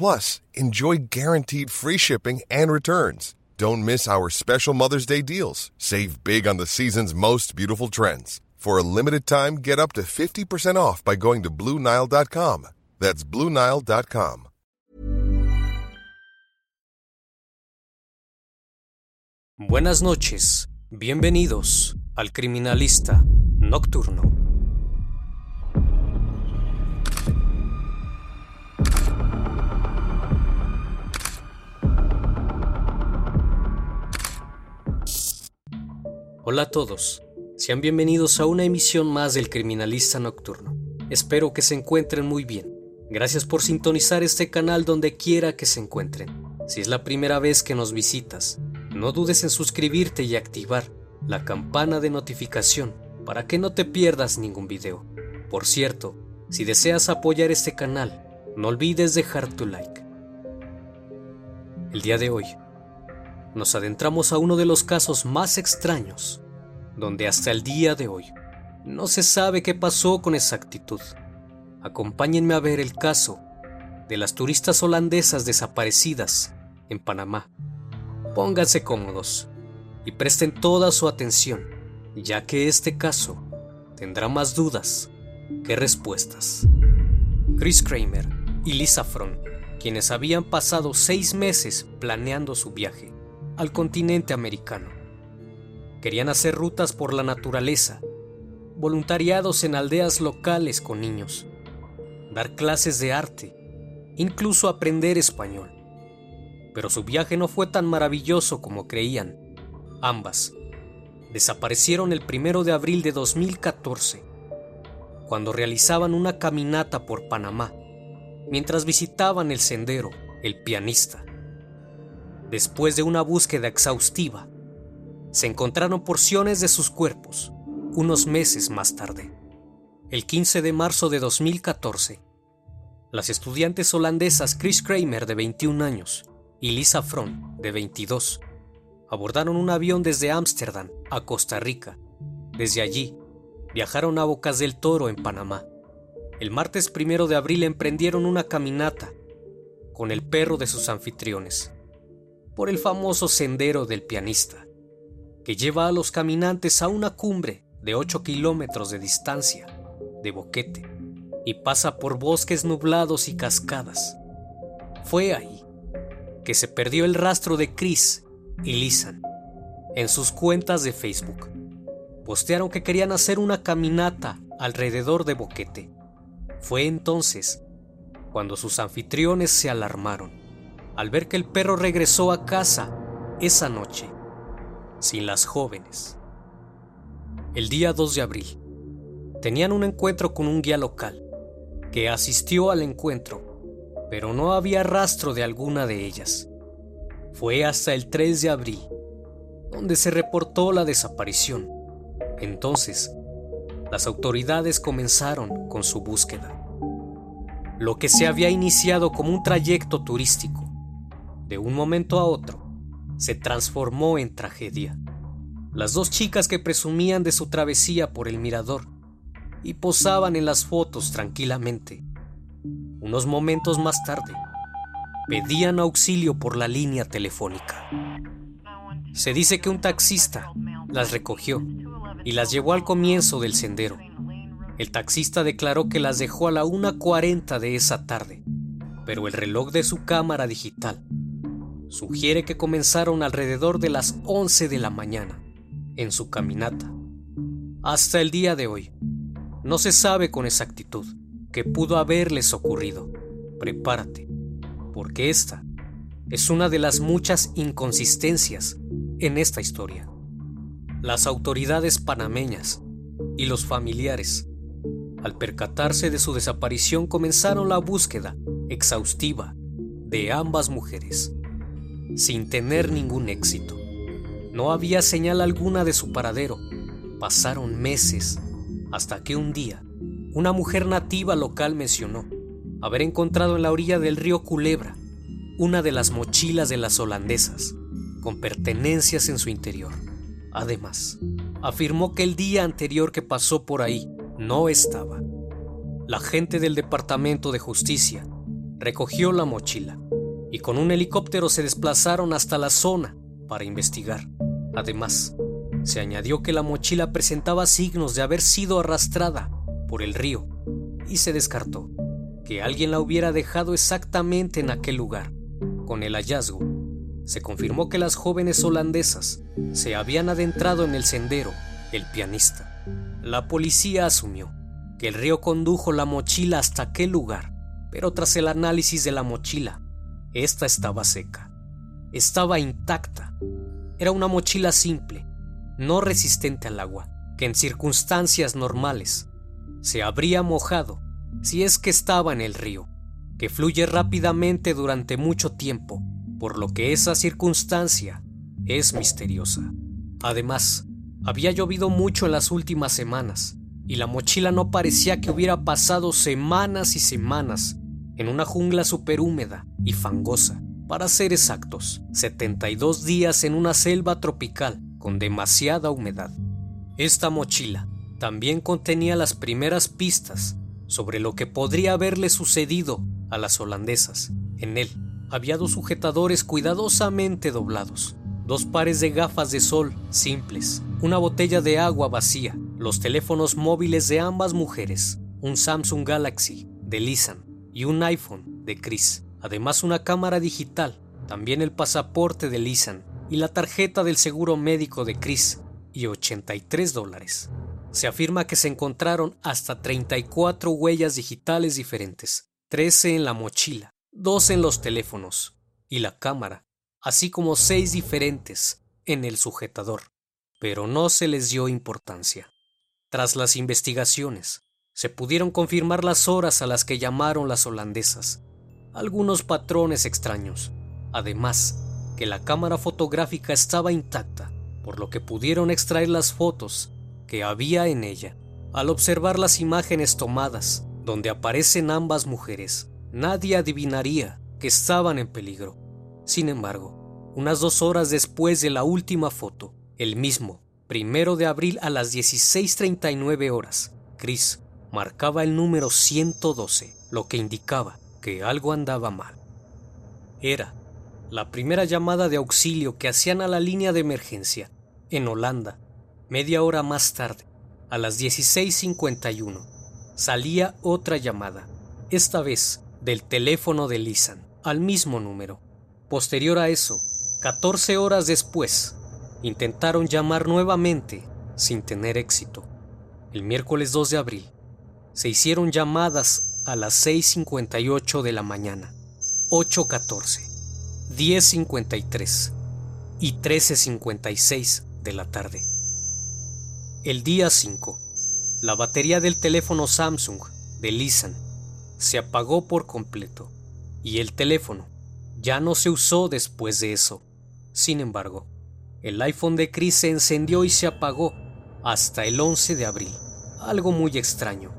Plus, enjoy guaranteed free shipping and returns. Don't miss our special Mother's Day deals. Save big on the season's most beautiful trends. For a limited time, get up to 50% off by going to BlueNile.com. That's BlueNile.com. Buenas noches. Bienvenidos al Criminalista Nocturno. Hola a todos, sean bienvenidos a una emisión más del Criminalista Nocturno. Espero que se encuentren muy bien. Gracias por sintonizar este canal donde quiera que se encuentren. Si es la primera vez que nos visitas, no dudes en suscribirte y activar la campana de notificación para que no te pierdas ningún video. Por cierto, si deseas apoyar este canal, no olvides dejar tu like. El día de hoy nos adentramos a uno de los casos más extraños, donde hasta el día de hoy no se sabe qué pasó con exactitud. Acompáñenme a ver el caso de las turistas holandesas desaparecidas en Panamá. Pónganse cómodos y presten toda su atención, ya que este caso tendrá más dudas que respuestas. Chris Kramer y Lisa Fron, quienes habían pasado seis meses planeando su viaje, al continente americano. Querían hacer rutas por la naturaleza, voluntariados en aldeas locales con niños, dar clases de arte, incluso aprender español. Pero su viaje no fue tan maravilloso como creían. Ambas desaparecieron el primero de abril de 2014, cuando realizaban una caminata por Panamá, mientras visitaban el sendero El Pianista. Después de una búsqueda exhaustiva, se encontraron porciones de sus cuerpos unos meses más tarde. El 15 de marzo de 2014, las estudiantes holandesas Chris Kramer de 21 años y Lisa Fron de 22 abordaron un avión desde Ámsterdam a Costa Rica. Desde allí, viajaron a Bocas del Toro en Panamá. El martes primero de abril emprendieron una caminata con el perro de sus anfitriones por el famoso sendero del pianista, que lleva a los caminantes a una cumbre de 8 kilómetros de distancia de Boquete y pasa por bosques nublados y cascadas. Fue ahí que se perdió el rastro de Chris y Lisan en sus cuentas de Facebook. Postearon que querían hacer una caminata alrededor de Boquete. Fue entonces cuando sus anfitriones se alarmaron al ver que el perro regresó a casa esa noche, sin las jóvenes. El día 2 de abril, tenían un encuentro con un guía local, que asistió al encuentro, pero no había rastro de alguna de ellas. Fue hasta el 3 de abril, donde se reportó la desaparición. Entonces, las autoridades comenzaron con su búsqueda. Lo que se había iniciado como un trayecto turístico de un momento a otro, se transformó en tragedia. las dos chicas que presumían de su travesía por el mirador y posaban en las fotos tranquilamente. Unos momentos más tarde, pedían auxilio por la línea telefónica. Se dice que un taxista las recogió y las llevó al comienzo del sendero. El taxista declaró que las dejó a la 1.40 de esa tarde, pero el reloj de su cámara digital sugiere que comenzaron alrededor de las 11 de la mañana en su caminata. Hasta el día de hoy, no se sabe con exactitud qué pudo haberles ocurrido. Prepárate, porque esta es una de las muchas inconsistencias en esta historia. Las autoridades panameñas y los familiares, al percatarse de su desaparición, comenzaron la búsqueda exhaustiva de ambas mujeres, sin tener ningún éxito. No había señal alguna de su paradero. Pasaron meses hasta que un día una mujer nativa local mencionó haber encontrado en la orilla del río Culebra una de las mochilas de las holandesas con pertenencias en su interior. Además, afirmó que el día anterior que pasó por ahí no estaba. La gente del Departamento de Justicia recogió la mochila y con un helicóptero se desplazaron hasta la zona para investigar. Además, se añadió que la mochila presentaba signos de haber sido arrastrada por el río y se descartó que alguien la hubiera dejado exactamente en aquel lugar. Con el hallazgo, se confirmó que las jóvenes holandesas se habían adentrado en el sendero, el pianista. La policía asumió que el río condujo la mochila hasta aquel lugar, pero tras el análisis de la mochila, esta estaba seca. Estaba intacta. Era una mochila simple, no resistente al agua, que en circunstancias normales se habría mojado si es que estaba en el río, que fluye rápidamente durante mucho tiempo por lo que esa circunstancia es misteriosa. Además, había llovido mucho en las últimas semanas, y la mochila no parecía que hubiera pasado semanas y semanas en una jungla superhúmeda y fangosa. Para ser exactos, 72 días en una selva tropical con demasiada humedad. Esta mochila también contenía las primeras pistas sobre lo que podría haberle sucedido a las holandesas. En él había dos sujetadores cuidadosamente doblados, dos pares de gafas de sol simples, una botella de agua vacía, los teléfonos móviles de ambas mujeres, un Samsung Galaxy de Lisan y un iPhone de Chris, además una cámara digital, también el pasaporte de Lisan y la tarjeta del seguro médico de Chris y 83 dólares. Se afirma que se encontraron hasta 34 huellas digitales diferentes, 13 en la mochila, dos en los teléfonos y la cámara, así como seis diferentes en el sujetador, pero no se les dio importancia. Tras las investigaciones, se pudieron confirmar las horas a las que llamaron las holandesas, algunos patrones extraños, además que la cámara fotográfica estaba intacta, por lo que pudieron extraer las fotos que había en ella. Al observar las imágenes tomadas, donde aparecen ambas mujeres, nadie adivinaría que estaban en peligro. Sin embargo, unas dos horas después de la última foto, el mismo, primero de abril a las 16.39 horas, Chris marcaba el número 112, lo que indicaba que algo andaba mal. Era la primera llamada de auxilio que hacían a la línea de emergencia en Holanda. Media hora más tarde, a las 16.51, salía otra llamada, esta vez del teléfono de Lisan al mismo número. Posterior a eso, 14 horas después, intentaron llamar nuevamente sin tener éxito. El miércoles 2 de abril, se hicieron llamadas a las 6.58 de la mañana, 8.14, 10.53 y 13.56 de la tarde. El día 5, la batería del teléfono Samsung de Lisan se apagó por completo y el teléfono ya no se usó después de eso. Sin embargo, el iPhone de Chris se encendió y se apagó hasta el 11 de abril, algo muy extraño,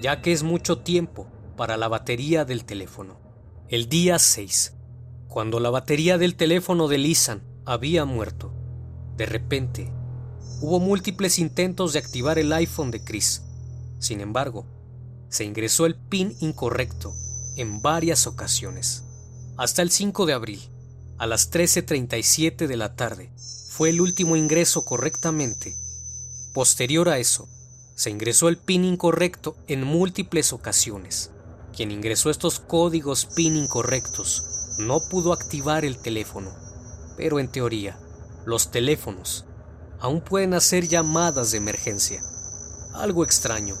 ya que es mucho tiempo para la batería del teléfono. El día 6, cuando la batería del teléfono de Lisan había muerto, de repente hubo múltiples intentos de activar el iPhone de Chris. Sin embargo, se ingresó el PIN incorrecto en varias ocasiones. Hasta el 5 de abril, a las 13.37 de la tarde, fue el último ingreso correctamente. Posterior a eso, se ingresó el PIN incorrecto en múltiples ocasiones. Quien ingresó estos códigos PIN incorrectos no pudo activar el teléfono, pero en teoría, los teléfonos aún pueden hacer llamadas de emergencia. Algo extraño,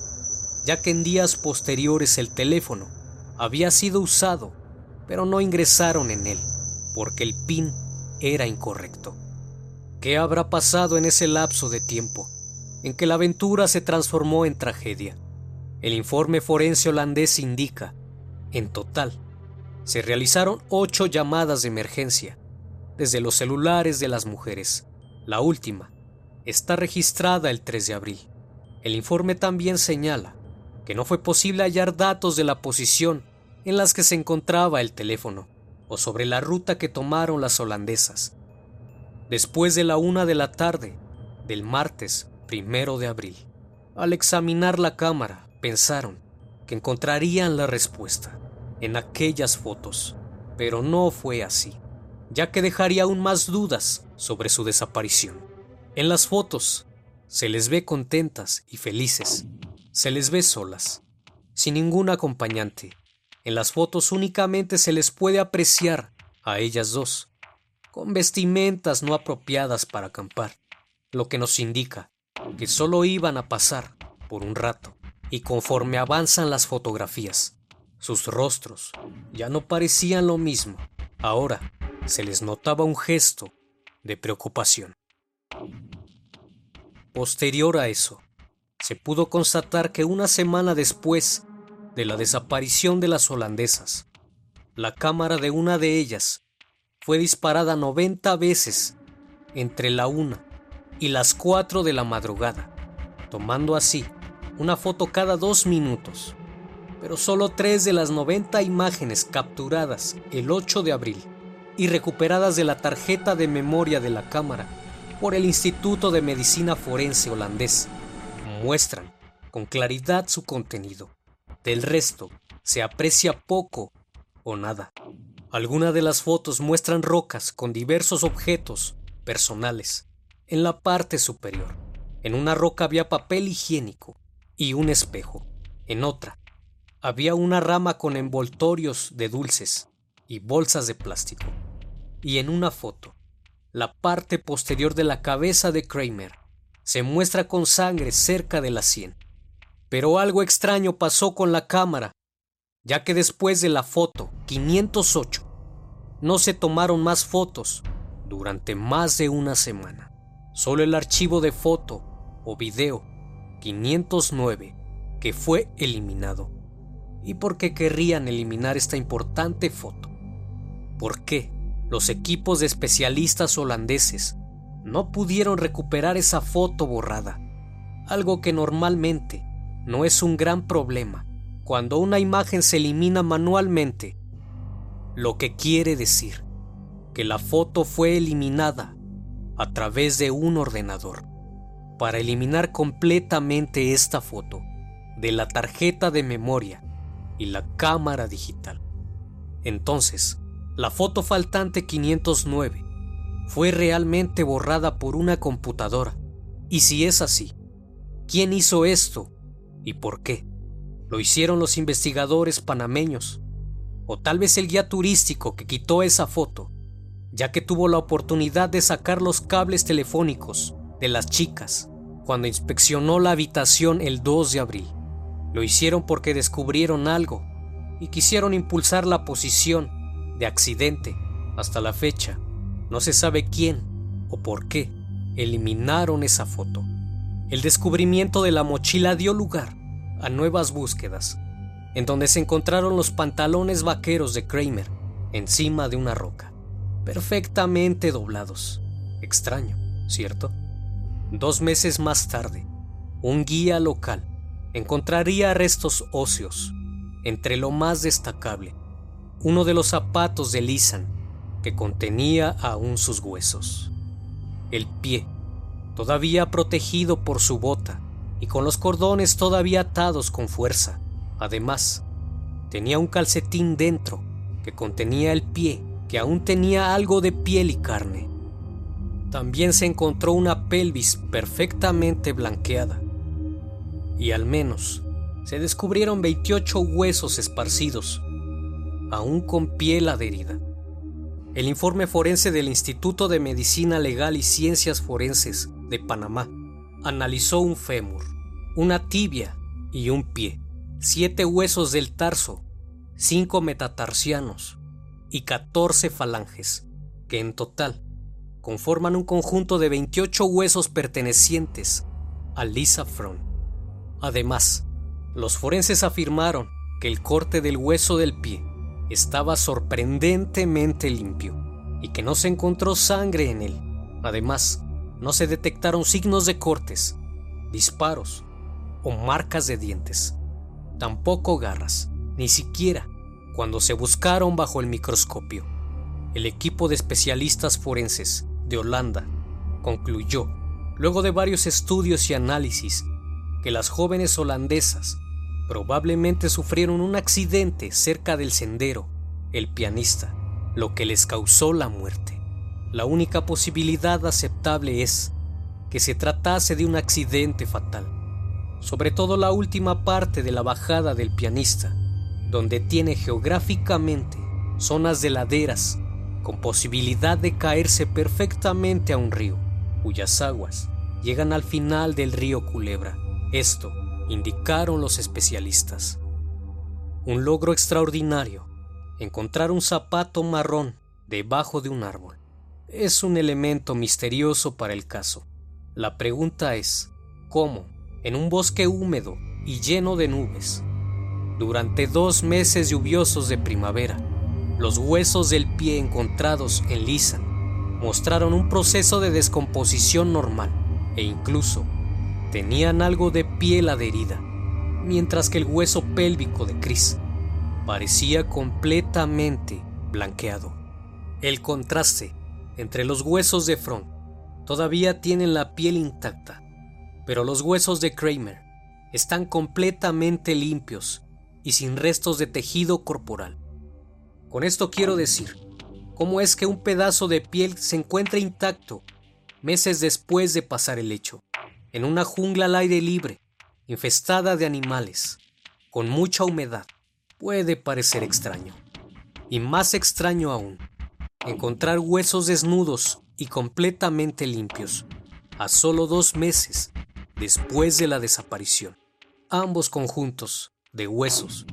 ya que en días posteriores el teléfono había sido usado, pero no ingresaron en él, porque el PIN era incorrecto. ¿Qué habrá pasado en ese lapso de tiempo en que la aventura se transformó en tragedia? El informe forense holandés indica, en total, se realizaron ocho llamadas de emergencia desde los celulares de las mujeres. La última está registrada el 3 de abril. El informe también señala que no fue posible hallar datos de la posición en las que se encontraba el teléfono o sobre la ruta que tomaron las holandesas. Después de la una de la tarde del martes primero de abril, al examinar la cámara, pensaron que encontrarían la respuesta en aquellas fotos, pero no fue así, ya que dejaría aún más dudas sobre su desaparición. En las fotos se les ve contentas y felices, se les ve solas, sin ningún acompañante. En las fotos únicamente se les puede apreciar a ellas dos, con vestimentas no apropiadas para acampar, lo que nos indica que solo iban a pasar por un rato, y conforme avanzan las fotografías, sus rostros ya no parecían lo mismo. Ahora se les notaba un gesto de preocupación. Posterior a eso, se pudo constatar que una semana después de la desaparición de las holandesas, la cámara de una de ellas fue disparada 90 veces entre la una y las 4 de la madrugada, tomando así una foto cada dos minutos. Pero solo tres de las 90 imágenes capturadas el 8 de abril y recuperadas de la tarjeta de memoria de la cámara por el Instituto de Medicina Forense holandés muestran con claridad su contenido. Del resto se aprecia poco o nada. Algunas de las fotos muestran rocas con diversos objetos personales en la parte superior. En una roca había papel higiénico y un espejo. En otra había una rama con envoltorios de dulces y bolsas de plástico. Y en una foto, la parte posterior de la cabeza de Kramer se muestra con sangre cerca de la sien. Pero algo extraño pasó con la cámara, ya que después de la foto 508 no se tomaron más fotos durante más de una semana. Solo el archivo de foto o video 509 que fue eliminado. ¿Y por qué querrían eliminar esta importante foto? ¿Por qué los equipos de especialistas holandeses no pudieron recuperar esa foto borrada, algo que normalmente no es un gran problema cuando una imagen se elimina manualmente, lo que quiere decir que la foto fue eliminada a través de un ordenador. Para eliminar completamente esta foto de la tarjeta de memoria y la cámara digital. Entonces, la foto faltante 509 fue realmente borrada por una computadora? Y si es así, ¿quién hizo esto y por qué? ¿Lo hicieron los investigadores panameños? ¿O tal vez el guía turístico que quitó esa foto, ya que tuvo la oportunidad de sacar los cables telefónicos de las chicas cuando inspeccionó la habitación el 2 de abril? Lo hicieron porque descubrieron algo y quisieron impulsar la posición de accidente hasta la fecha no se sabe quién o por qué eliminaron esa foto. El descubrimiento de la mochila dio lugar a nuevas búsquedas, en donde se encontraron los pantalones vaqueros de Kramer encima de una roca, perfectamente doblados. Extraño, ¿cierto? Dos meses más tarde, un guía local encontraría restos óseos, entre lo más destacable, uno de los zapatos de Lisan que contenía aún sus huesos. El pie todavía protegido por su bota y con los cordones todavía atados con fuerza. Además, tenía un calcetín dentro que contenía el pie, que aún tenía algo de piel y carne. También se encontró una pelvis perfectamente blanqueada. Y al menos se descubrieron 28 huesos esparcidos, aún con piel adherida. El informe forense del Instituto de Medicina Legal y Ciencias Forenses de Panamá analizó un fémur, una tibia y un pie, siete huesos del tarso, cinco metatarsianos y 14 falanges, que en total conforman un conjunto de 28 huesos pertenecientes a Lisa Front. Además, los forenses afirmaron que el corte del hueso del pie estaba sorprendentemente limpio y que no se encontró sangre en él. Además, no se detectaron signos de cortes, disparos o marcas de dientes. Tampoco garras, ni siquiera cuando se buscaron bajo el microscopio. El equipo de especialistas forenses de Holanda concluyó, luego de varios estudios y análisis, que las jóvenes holandesas probablemente sufrieron un accidente cerca del sendero, el pianista, lo que les causó la muerte. La única posibilidad aceptable es que se tratase de un accidente fatal, sobre todo la última parte de la bajada del pianista, donde tiene geográficamente zonas de laderas con posibilidad de caerse perfectamente a un río, cuyas aguas llegan al final del río Culebra. Esto indicaron los especialistas. Un logro extraordinario, encontrar un zapato marrón debajo de un árbol. Es un elemento misterioso para el caso. La pregunta es, ¿cómo, en un bosque húmedo y lleno de nubes, durante dos meses lluviosos de primavera, los huesos del pie encontrados en Lisan mostraron un proceso de descomposición normal e incluso tenían algo de piel adherida, mientras que el hueso pélvico de Chris parecía completamente blanqueado. El contraste entre los huesos de Front todavía tienen la piel intacta, pero los huesos de Kramer están completamente limpios y sin restos de tejido corporal. Con esto quiero decir, cómo es que un pedazo de piel se encuentra intacto meses después de pasar el hecho, en una jungla al aire libre, infestada de animales, con mucha humedad, puede parecer extraño. Y más extraño aún, encontrar huesos desnudos y completamente limpios, a solo dos meses después de la desaparición. Ambos conjuntos de huesos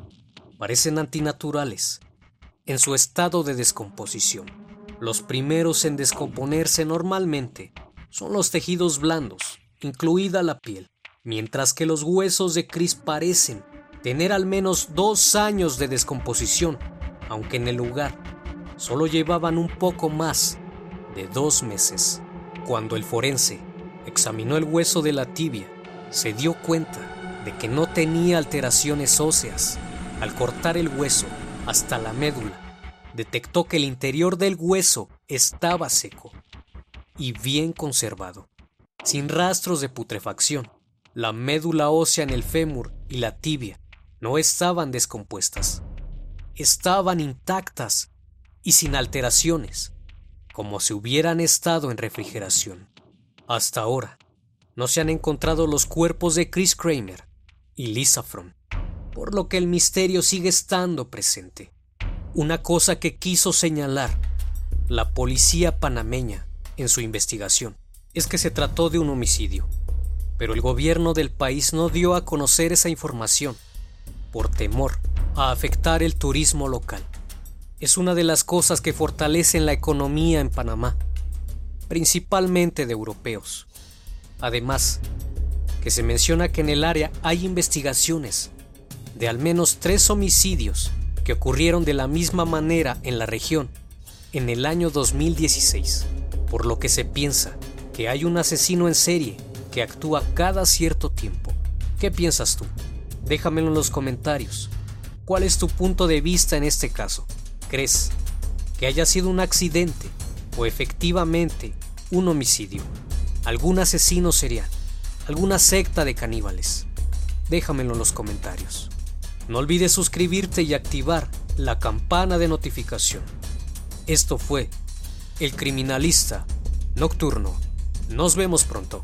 parecen antinaturales en su estado de descomposición. Los primeros en descomponerse normalmente son los tejidos blandos, incluida la piel, mientras que los huesos de Chris parecen tener al menos dos años de descomposición, aunque en el lugar solo llevaban un poco más de dos meses. Cuando el forense examinó el hueso de la tibia, se dio cuenta de que no tenía alteraciones óseas. Al cortar el hueso, hasta la médula, detectó que el interior del hueso estaba seco y bien conservado, sin rastros de putrefacción. La médula ósea en el fémur y la tibia no estaban descompuestas, estaban intactas y sin alteraciones, como si hubieran estado en refrigeración. Hasta ahora, no se han encontrado los cuerpos de Chris Kramer y Lisa Fromm por lo que el misterio sigue estando presente. Una cosa que quiso señalar la policía panameña en su investigación es que se trató de un homicidio, pero el gobierno del país no dio a conocer esa información por temor a afectar el turismo local. Es una de las cosas que fortalecen la economía en Panamá, principalmente de europeos. Además, que se menciona que en el área hay investigaciones de al menos tres homicidios que ocurrieron de la misma manera en la región en el año 2016, por lo que se piensa que hay un asesino en serie que actúa cada cierto tiempo. ¿Qué piensas tú? Déjamelo en los comentarios. ¿Cuál es tu punto de vista en este caso? ¿Crees que haya sido un accidente o efectivamente un homicidio? ¿Algún asesino serial? ¿Alguna secta de caníbales? Déjamelo en los comentarios. No olvides suscribirte y activar la campana de notificación. Esto fue El Criminalista Nocturno. Nos vemos pronto.